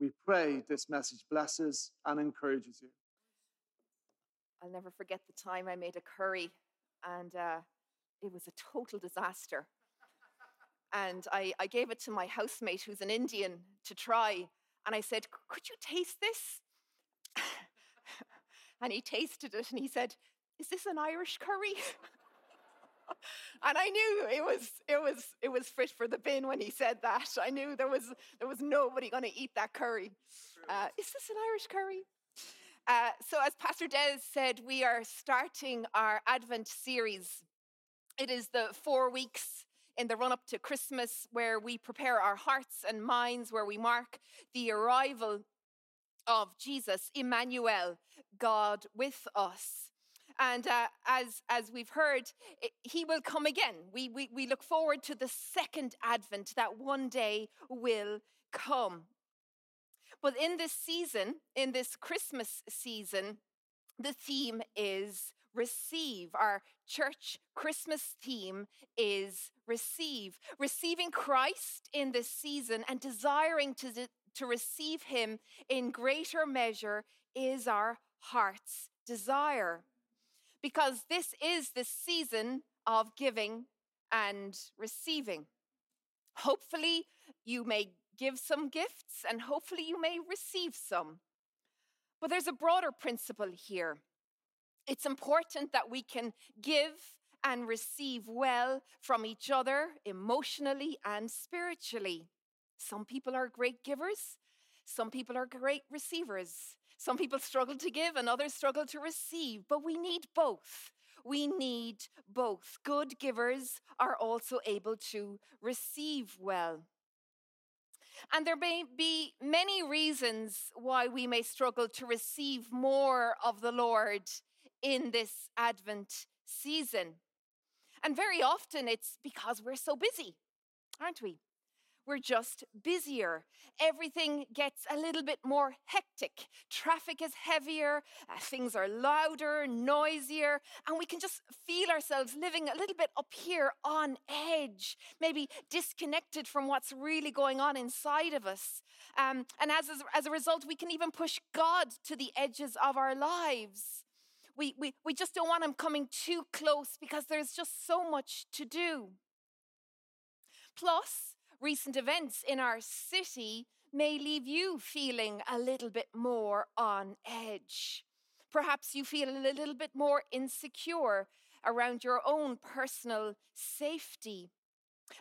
We pray this message blesses and encourages you. I'll never forget the time I made a curry and uh, it was a total disaster. And I, I gave it to my housemate, who's an Indian, to try. And I said, Could you taste this? and he tasted it and he said, Is this an Irish curry? and I knew it was it was it was fit for the bin when he said that. I knew there was there was nobody going to eat that curry. Uh, is this an Irish curry? Uh, so, as Pastor Des said, we are starting our Advent series. It is the four weeks in the run up to Christmas where we prepare our hearts and minds, where we mark the arrival of Jesus, Emmanuel, God with us. And uh, as, as we've heard, it, he will come again. We, we, we look forward to the second advent that one day will come. But in this season, in this Christmas season, the theme is receive. Our church Christmas theme is receive. Receiving Christ in this season and desiring to, to receive him in greater measure is our heart's desire because this is the season of giving and receiving. Hopefully, you may give some gifts and hopefully, you may receive some. But there's a broader principle here. It's important that we can give and receive well from each other emotionally and spiritually. Some people are great givers, some people are great receivers. Some people struggle to give and others struggle to receive, but we need both. We need both. Good givers are also able to receive well. And there may be many reasons why we may struggle to receive more of the Lord in this Advent season. And very often it's because we're so busy, aren't we? We're just busier. Everything gets a little bit more hectic. Traffic is heavier, uh, things are louder, noisier, and we can just feel ourselves living a little bit up here on edge, maybe disconnected from what's really going on inside of us. Um, and as, as a result, we can even push God to the edges of our lives. We, we, we just don't want him coming too close because there's just so much to do. Plus, recent events in our city may leave you feeling a little bit more on edge. Perhaps you feel a little bit more insecure around your own personal safety.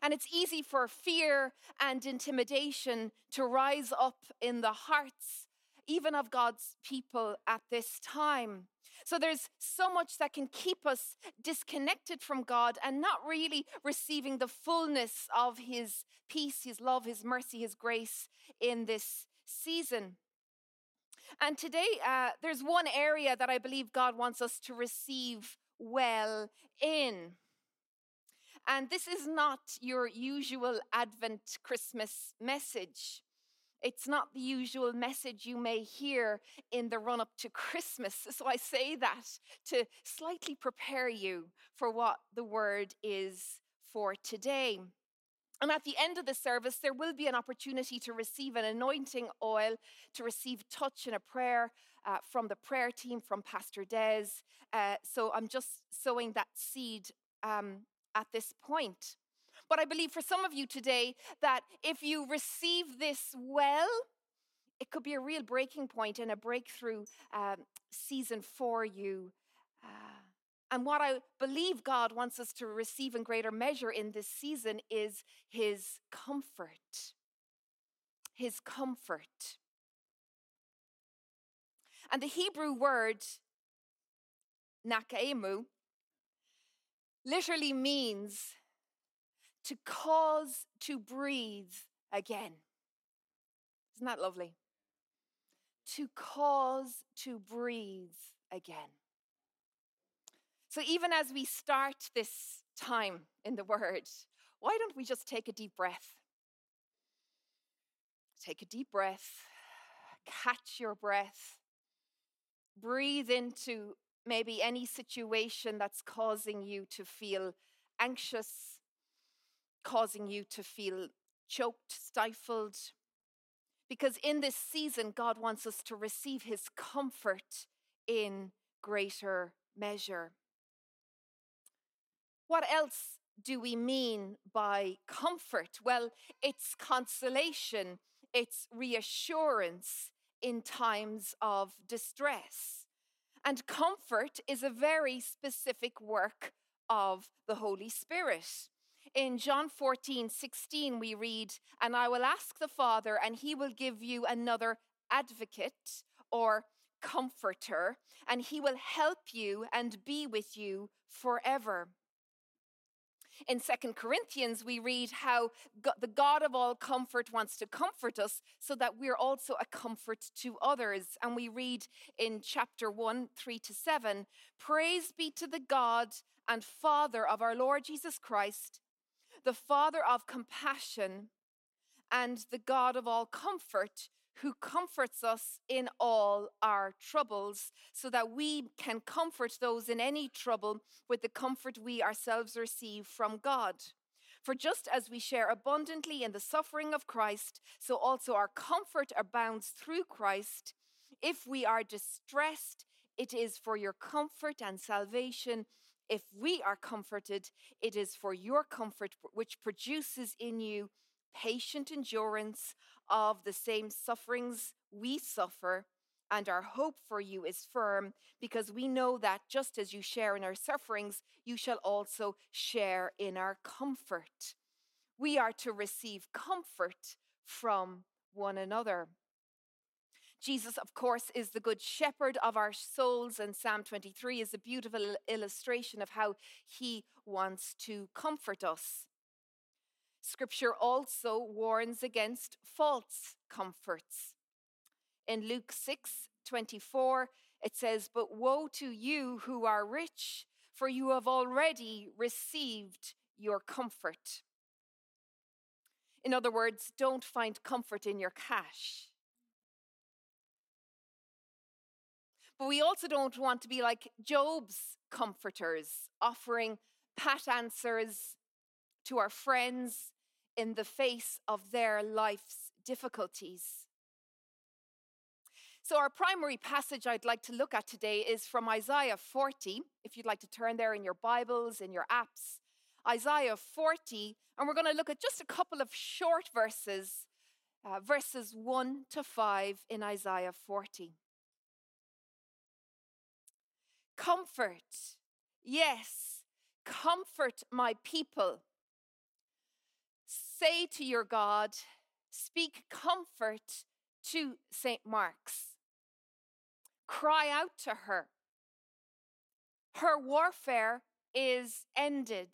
And it's easy for fear and intimidation to rise up in the hearts, even of God's people at this time. So there's so much that can keep us disconnected from God and not really receiving the fullness of His peace, His love, His mercy, His grace in this season. And today, uh, there's one area that I believe God wants us to receive well in. And this is not your usual Advent Christmas message. It's not the usual message you may hear in the run up to Christmas. So I say that to slightly prepare you for what the word is for today. And at the end of the service, there will be an opportunity to receive an anointing oil, to receive touch and a prayer uh, from the prayer team, from Pastor Des. Uh, so I'm just sowing that seed um, at this point. But I believe for some of you today that if you receive this well, it could be a real breaking point and a breakthrough um, season for you. Uh, and what I believe God wants us to receive in greater measure in this season is His comfort. His comfort. And the Hebrew word, nakaemu, literally means to cause to breathe again. Isn't that lovely? To cause to breathe again. So, even as we start this time in the Word, why don't we just take a deep breath? Take a deep breath, catch your breath, breathe into maybe any situation that's causing you to feel anxious, causing you to feel choked, stifled. because in this season, God wants us to receive his comfort in greater measure. What else do we mean by comfort? Well, it's consolation, it's reassurance in times of distress. And comfort is a very specific work of the Holy Spirit. In John 14, 16, we read, And I will ask the Father, and he will give you another advocate or comforter, and he will help you and be with you forever. In Second Corinthians, we read how the God of all comfort wants to comfort us so that we're also a comfort to others. And we read in chapter 1, 3 to 7 Praise be to the God and Father of our Lord Jesus Christ, the Father of compassion and the God of all comfort who comforts us in all our troubles, so that we can comfort those in any trouble with the comfort we ourselves receive from God. For just as we share abundantly in the suffering of Christ, so also our comfort abounds through Christ. If we are distressed, it is for your comfort and salvation. If we are comforted, it is for your comfort, which produces in you patient endurance of the same sufferings we suffer, and our hope for you is firm because we know that just as you share in our sufferings, you shall also share in our comfort. We are to receive comfort from one another. Jesus, of course, is the good shepherd of our souls, and Psalm 23 is a beautiful illustration of how he wants to comfort us. Scripture also warns against false comforts. In Luke 6 24, it says, But woe to you who are rich, for you have already received your comfort. In other words, don't find comfort in your cash. But we also don't want to be like Job's comforters, offering pat answers to our friends in the face of their life's difficulties. So, our primary passage I'd like to look at today is from Isaiah 40. If you'd like to turn there in your Bibles, in your apps, Isaiah 40, and we're going to look at just a couple of short verses, uh, verses 1 to 5 in Isaiah 40. Comfort, yes, comfort my people Say to your God, speak comfort to St. Mark's. Cry out to her. Her warfare is ended.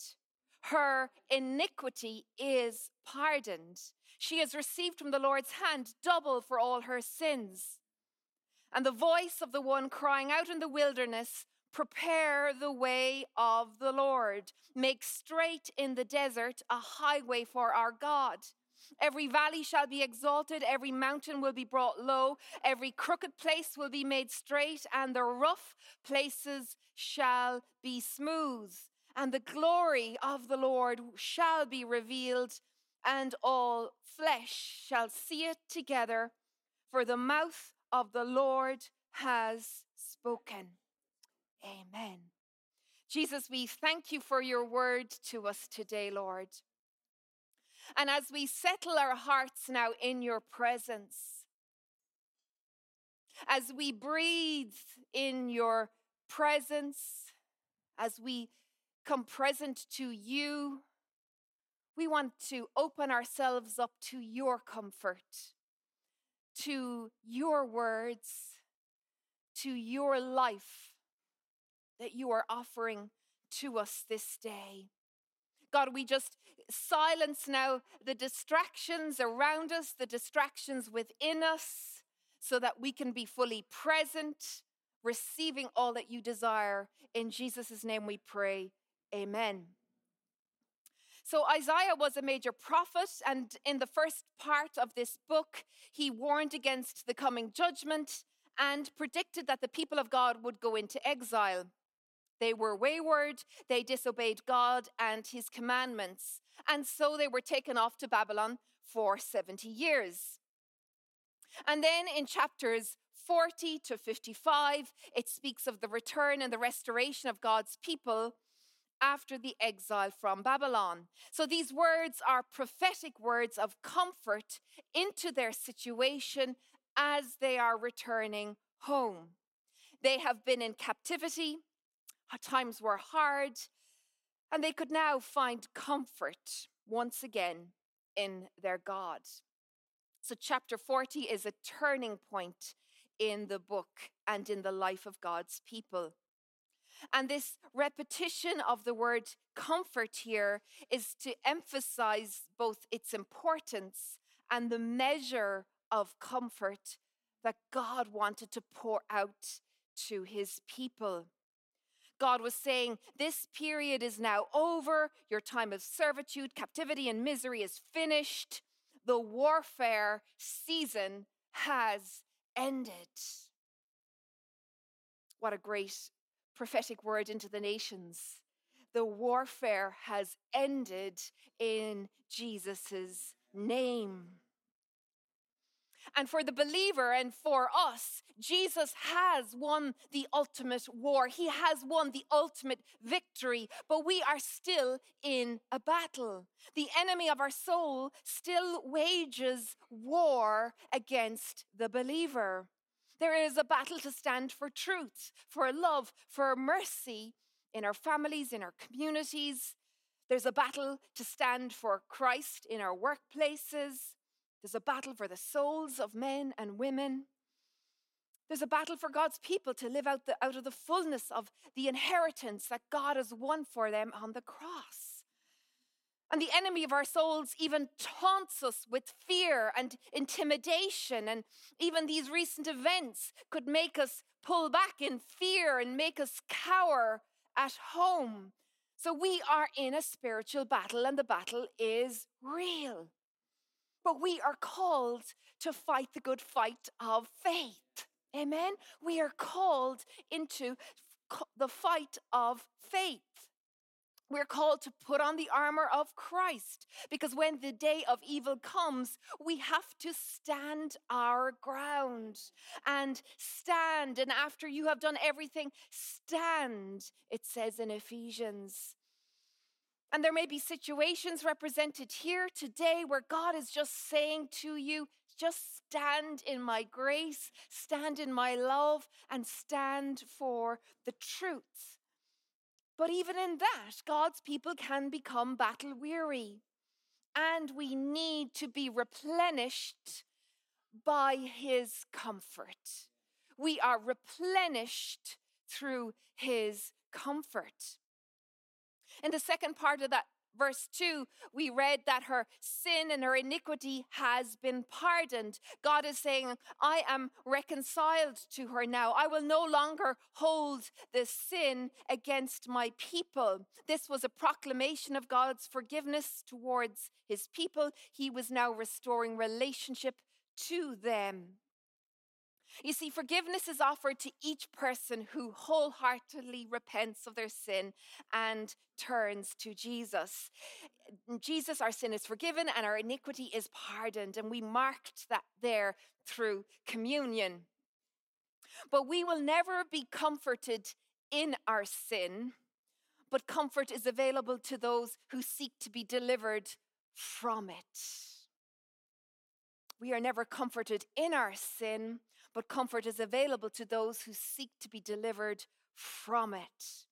Her iniquity is pardoned. She has received from the Lord's hand double for all her sins. And the voice of the one crying out in the wilderness, Prepare the way of the Lord. Make straight in the desert a highway for our God. Every valley shall be exalted, every mountain will be brought low, every crooked place will be made straight, and the rough places shall be smooth. And the glory of the Lord shall be revealed, and all flesh shall see it together, for the mouth of the Lord has spoken. Amen. Jesus, we thank you for your word to us today, Lord. And as we settle our hearts now in your presence, as we breathe in your presence, as we come present to you, we want to open ourselves up to your comfort, to your words, to your life that you are offering to us this day. God, we just silence now the distractions around us, the distractions within us, so that we can be fully present, receiving all that you desire. In Jesus' name we pray. Amen. So, Isaiah was a major prophet, and in the first part of this book, he warned against the coming judgment and predicted that the people of God would go into exile. They were wayward, they disobeyed God and his commandments, and so they were taken off to Babylon for 70 years. And then in chapters 40 to 55, it speaks of the return and the restoration of God's people after the exile from Babylon. So these words are prophetic words of comfort into their situation as they are returning home. They have been in captivity, times were hard, and they could now find comfort once again in their God. So, chapter 40 is a turning point in the book and in the life of God's people. And this repetition of the word comfort here is to emphasize both its importance and the measure of comfort that God wanted to pour out to his people. God was saying, This period is now over. Your time of servitude, captivity, and misery is finished. The warfare season has ended. What a great prophetic word into the nations. The warfare has ended in Jesus' name. And for the believer and for us, Jesus has won the ultimate war. He has won the ultimate victory, but we are still in a battle. The enemy of our soul still wages war against the believer. There is a battle to stand for truth, for love, for mercy in our families, in our communities. There's a battle to stand for Christ in our workplaces. There's a battle for the souls of men and women. There's a battle for God's people to live out, the, out of the fullness of the inheritance that God has won for them on the cross. And the enemy of our souls even taunts us with fear and intimidation. And even these recent events could make us pull back in fear and make us cower at home. So we are in a spiritual battle, and the battle is real. But we are called to fight the good fight of faith. Amen. We are called into the fight of faith. We're called to put on the armor of Christ because when the day of evil comes, we have to stand our ground and stand. And after you have done everything, stand, it says in Ephesians. And there may be situations represented here today where God is just saying to you, just stand in my grace, stand in my love, and stand for the truth. But even in that, God's people can become battle weary. And we need to be replenished by his comfort. We are replenished through his comfort. In the second part of that verse 2, we read that her sin and her iniquity has been pardoned. God is saying, I am reconciled to her now. I will no longer hold the sin against my people. This was a proclamation of God's forgiveness towards his people. He was now restoring relationship to them. You see, forgiveness is offered to each person who wholeheartedly repents of their sin and turns to Jesus. Jesus, our sin is forgiven and our iniquity is pardoned, and we marked that there through communion. But we will never be comforted in our sin, but comfort is available to those who seek to be delivered from it. We are never comforted in our sin, but comfort is available to those who seek to be delivered from it.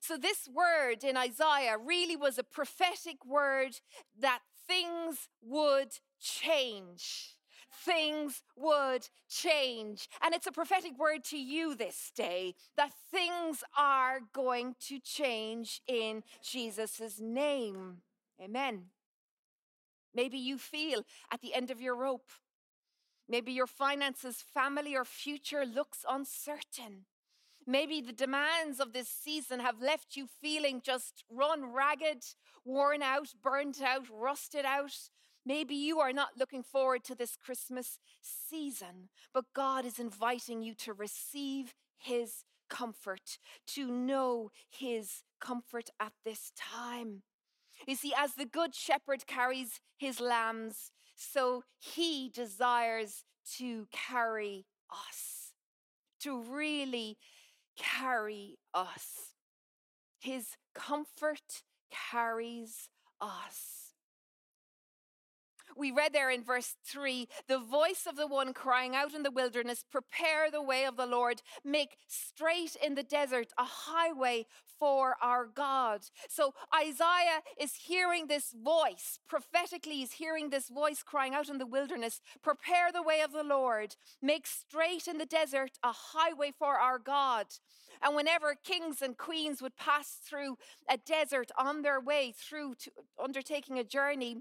So, this word in Isaiah really was a prophetic word that things would change. Things would change. And it's a prophetic word to you this day that things are going to change in Jesus' name. Amen. Maybe you feel at the end of your rope. Maybe your finances, family, or future looks uncertain. Maybe the demands of this season have left you feeling just run ragged, worn out, burnt out, rusted out. Maybe you are not looking forward to this Christmas season, but God is inviting you to receive His comfort, to know His comfort at this time. You see, as the Good Shepherd carries his lambs So he desires to carry us, to really carry us. His comfort carries us we read there in verse 3 the voice of the one crying out in the wilderness, prepare the way of the Lord, make straight in the desert a highway for our God. So Isaiah is hearing this voice, prophetically, he's hearing this voice crying out in the wilderness, prepare the way of the Lord, make straight in the desert a highway for our God. And whenever kings and queens would pass through a desert on their way through to undertaking a journey,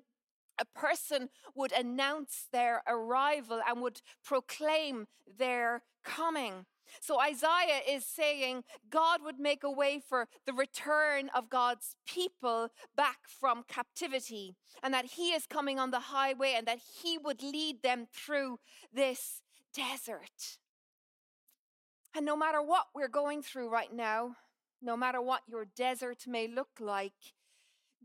a person would announce their arrival and would proclaim their coming. So Isaiah is saying God would make a way for the return of God's people back from captivity, and that He is coming on the highway and that He would lead them through this desert. And no matter what we're going through right now, no matter what your desert may look like,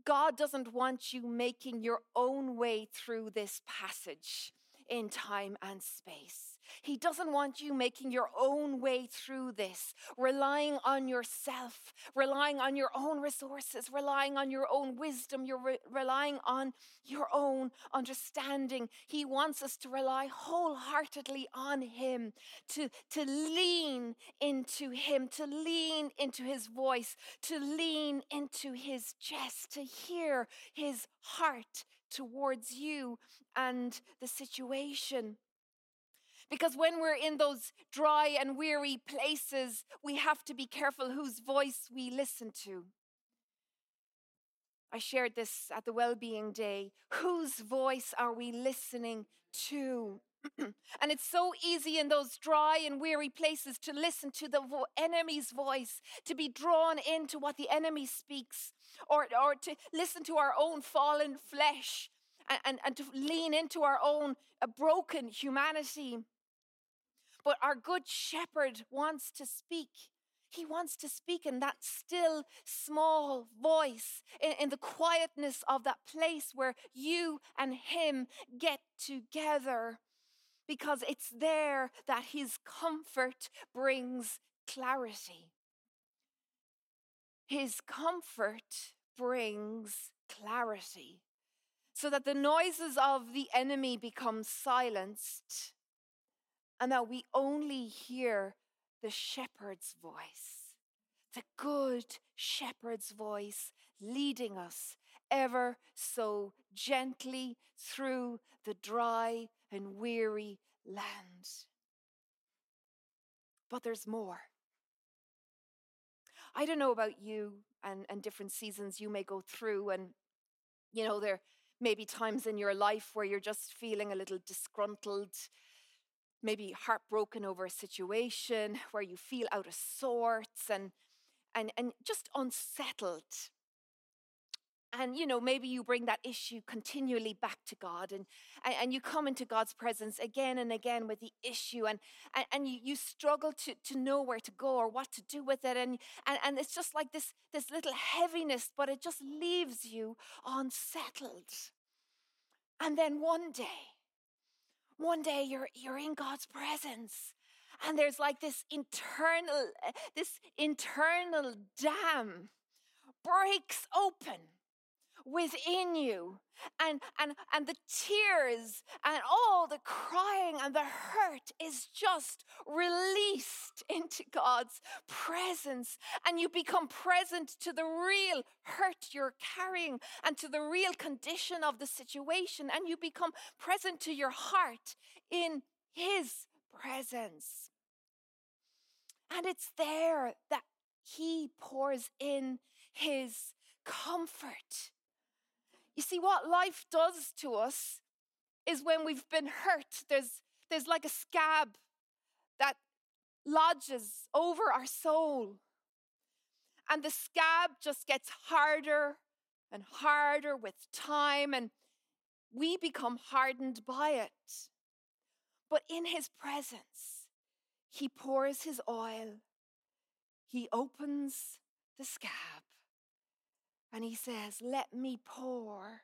God doesn't want you making your own way through this passage in time and space. He doesn't want you making your own way through this, relying on yourself, relying on your own resources, relying on your own wisdom, you're re- relying on your own understanding. He wants us to rely wholeheartedly on Him, to, to lean into Him, to lean into His voice, to lean into His chest, to hear His heart towards you and the situation. Because when we're in those dry and weary places, we have to be careful whose voice we listen to. I shared this at the well-being day. Whose voice are we listening to? and it's so easy in those dry and weary places to listen to the vo- enemy's voice, to be drawn into what the enemy speaks, or, or to listen to our own fallen flesh and, and, and to lean into our own uh, broken humanity. But our good shepherd wants to speak. He wants to speak in that still small voice, in, in, the quietness of that place where you and him get together, because it's there that his comfort brings clarity. His comfort brings clarity, so that the noises of the enemy become silenced and that we only hear the shepherd's voice, the good shepherd's voice leading us ever so gently through the dry and weary land. But there's more. I don't know about you and, and different seasons you may go through, and you know, there may be times in your life where you're just feeling a little disgruntled, maybe heartbroken over a situation where you feel out of sorts and and and just unsettled. And you know maybe you bring that issue continually back to god and and, you come into god's presence again and again with the issue and and, and you, you struggle to to know where to go or what to do with it. And, and and it's just like this this little heaviness but it just leaves you unsettled. And then one day one day you're you're in God's presence and there's like this internal this internal dam breaks open within you and and and the tears and all the crying and the hurt is just released into God's presence and you become present to the real hurt you're carrying and to the real condition of the situation and you become present to your heart in his presence. And it's there that he pours in his comfort you see, what life does to us is when we've been hurt, there's, there's like a scab that lodges over our soul. And the scab just gets harder and harder with time, and we become hardened by it. But in his presence, he pours his oil, he opens the scab, and he says, Let me pour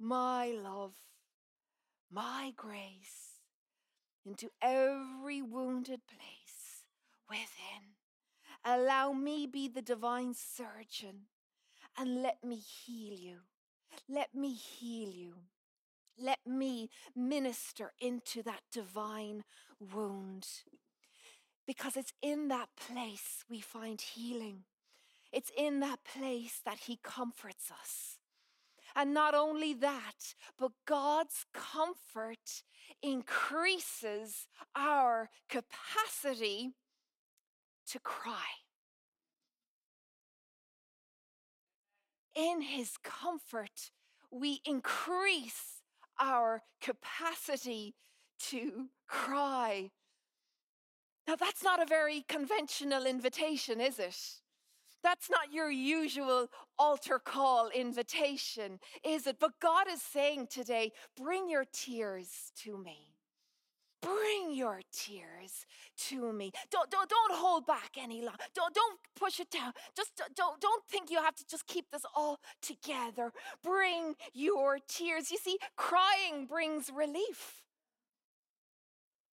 my love, my grace into every wounded place within. Allow me be the divine surgeon and let me heal you. Let me heal you. Let me minister into that divine wound. Because it's in that place we find healing. It's in that place that He comforts us. And not only that, but God's comfort increases our capacity to cry. In His comfort, we increase our capacity to cry. Now, that's not a very conventional invitation, is it? That's not your usual altar call invitation, is it? But God is saying today, bring your tears to me. Bring your tears to me. Don't, don't, don't hold back any longer. Don't, don't push it down. Just don't, don't think you have to just keep this all together. Bring your tears. You see, crying brings relief.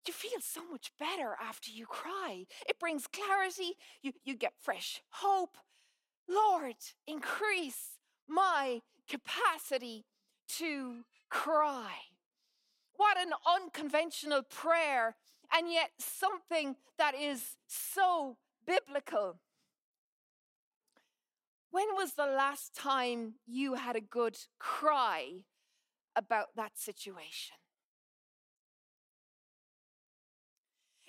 You feel so much better after you cry. It brings clarity. You, you get fresh hope. Lord, increase my capacity to cry. What an unconventional prayer, and yet something that is so biblical. When was the last time you had a good cry about that situation?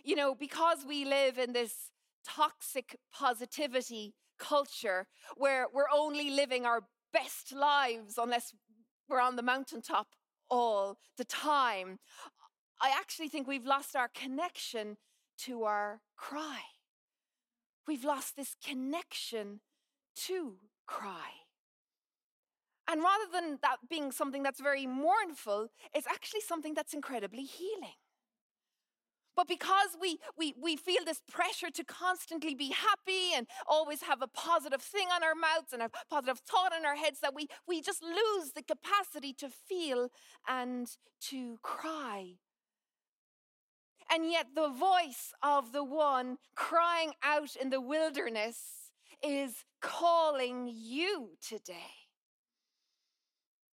You know, because we live in this toxic positivity culture where we're only living our best lives unless we're on the mountaintop all the time, I actually think we've lost our connection to our cry. We've lost this connection to cry. And rather than that being something that's very mournful, it's actually something that's incredibly healing. But because we, we, we feel this pressure to constantly be happy and always have a positive thing on our mouths and a positive thought in our heads, that we, we just lose the capacity to feel and to cry. And yet, the voice of the one crying out in the wilderness is calling you today.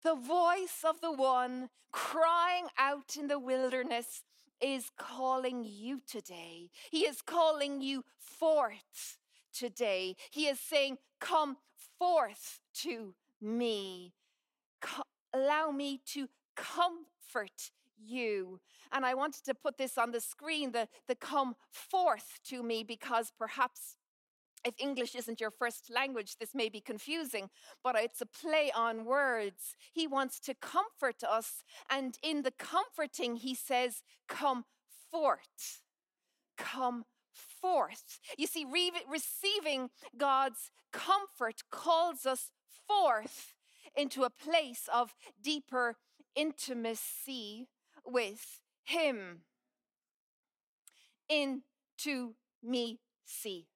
The voice of the one crying out in the wilderness is calling you today. He is calling you forth today. He is saying, Come forth to me. Co- allow me to comfort you. And I wanted to put this on the screen the, the come forth to me because perhaps if English isn't your first language, this may be confusing, but it's a play on words. He wants to comfort us, and in the comforting, he says, Come forth. Come forth. You see, re- receiving God's comfort calls us forth into a place of deeper intimacy with Him. Into me see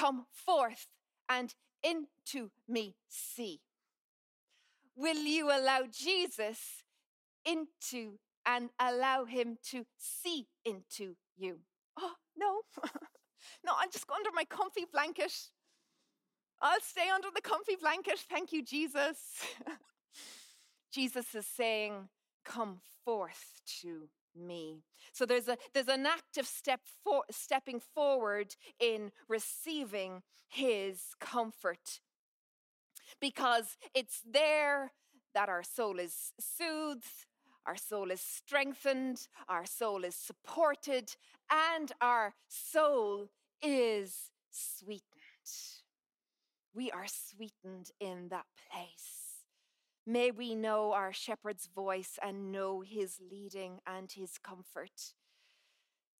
Come forth and into me see. Will you allow Jesus into and allow him to see into you? Oh, no. no, I'll just go under my comfy blanket. I'll stay under the comfy blanket. Thank you, Jesus. Jesus is saying, Come forth to me. So there's a there's an active step for stepping forward in receiving his comfort. Because it's there that our soul is soothed, our soul is strengthened, our soul is supported, and our soul is sweetened. We are sweetened in that place. May we know our shepherd's voice and know his leading and his comfort.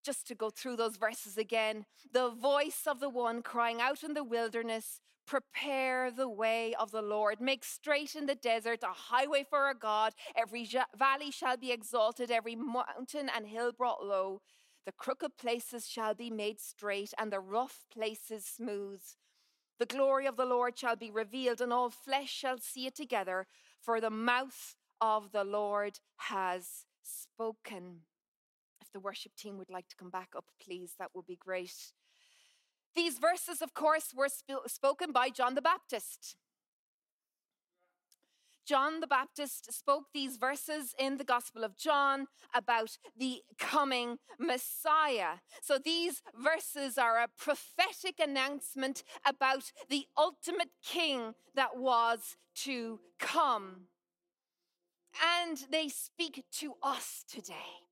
Just to go through those verses again the voice of the one crying out in the wilderness, prepare the way of the Lord, make straight in the desert a highway for our God. Every valley shall be exalted, every mountain and hill brought low. The crooked places shall be made straight, and the rough places smooth. The glory of the Lord shall be revealed, and all flesh shall see it together, for the mouth of the Lord has spoken. If the worship team would like to come back up, please, that would be great. These verses, of course, were sp- spoken by John the Baptist. John the Baptist spoke these verses in the Gospel of John about the coming Messiah. So these verses are a prophetic announcement about the ultimate king that was to come. And they speak to us today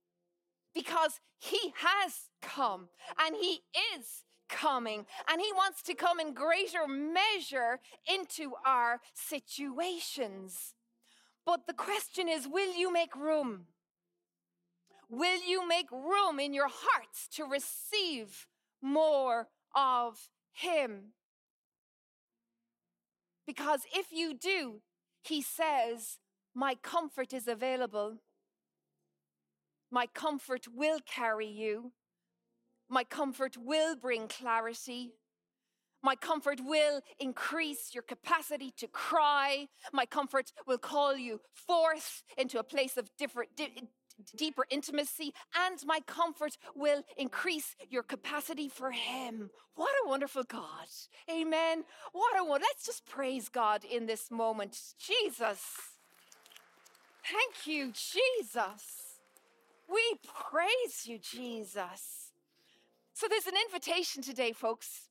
because he has come and he is coming and he wants to come in greater measure into our situations. But the question is will you make room? Will you make room in your hearts to receive more of him? Because if you do, he says, My comfort is available. My comfort will carry you. My comfort will bring clarity. My comfort will increase your capacity to cry. My comfort will call you forth into a place of different, di- deeper intimacy. And my comfort will increase your capacity for Him. What a wonderful God. Amen. What a one. Let's just praise God in this moment. Jesus. Thank you, Jesus. We praise you, Jesus. So there's an invitation today, folks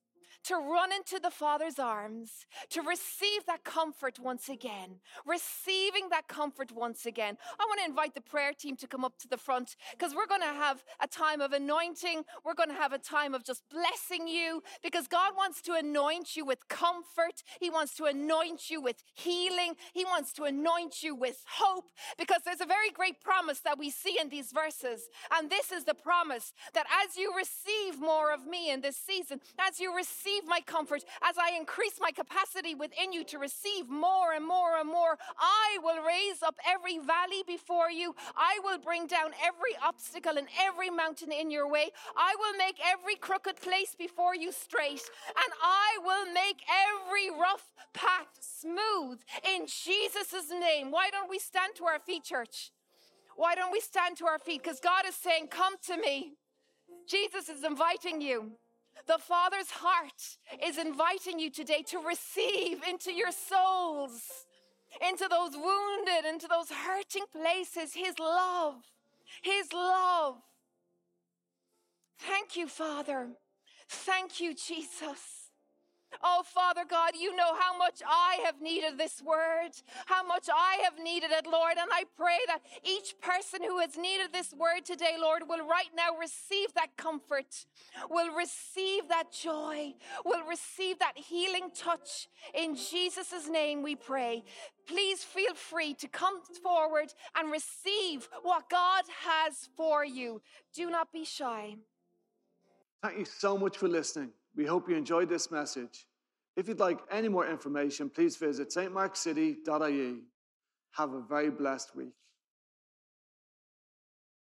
to run into the Father's arms, to receive that comfort once again, receiving that comfort once again. I want to invite the prayer team to come up to the front because we're going to have a time of anointing. We're going to have a time of just blessing you because God wants to anoint you with comfort. He wants to anoint you with healing. He wants to anoint you with hope because there's a very great promise that we see in these verses. And this is the promise that as you receive more of me in this season, as you receive receive my comfort, as I increase my capacity within you to receive more and more and more, I will raise up every valley before you. I will bring down every obstacle and every mountain in your way. I will make every crooked place before you straight, and I will make every rough path smooth in Jesus' name. Why don't we stand to our feet, church? Why don't we stand to our feet? Because God is saying, Come to me. Jesus is inviting you. The Father's heart is inviting you today to receive into your souls, into those wounded, into those hurting places, His love. His love. Thank you, Father. Thank you, Jesus. Oh, Father God, you know how much I have needed this word, how much I have needed it, Lord. And I pray that each person who has needed this word today, Lord, will right now receive that comfort, will receive that joy, will receive that healing touch. In Jesus' name we pray. Please feel free to come forward and receive what God has for you. Do not be shy. Thank you so much for listening. We hope you enjoyed this message. If you'd like any more information, please visit stmarkcity.ie. Have a very blessed week.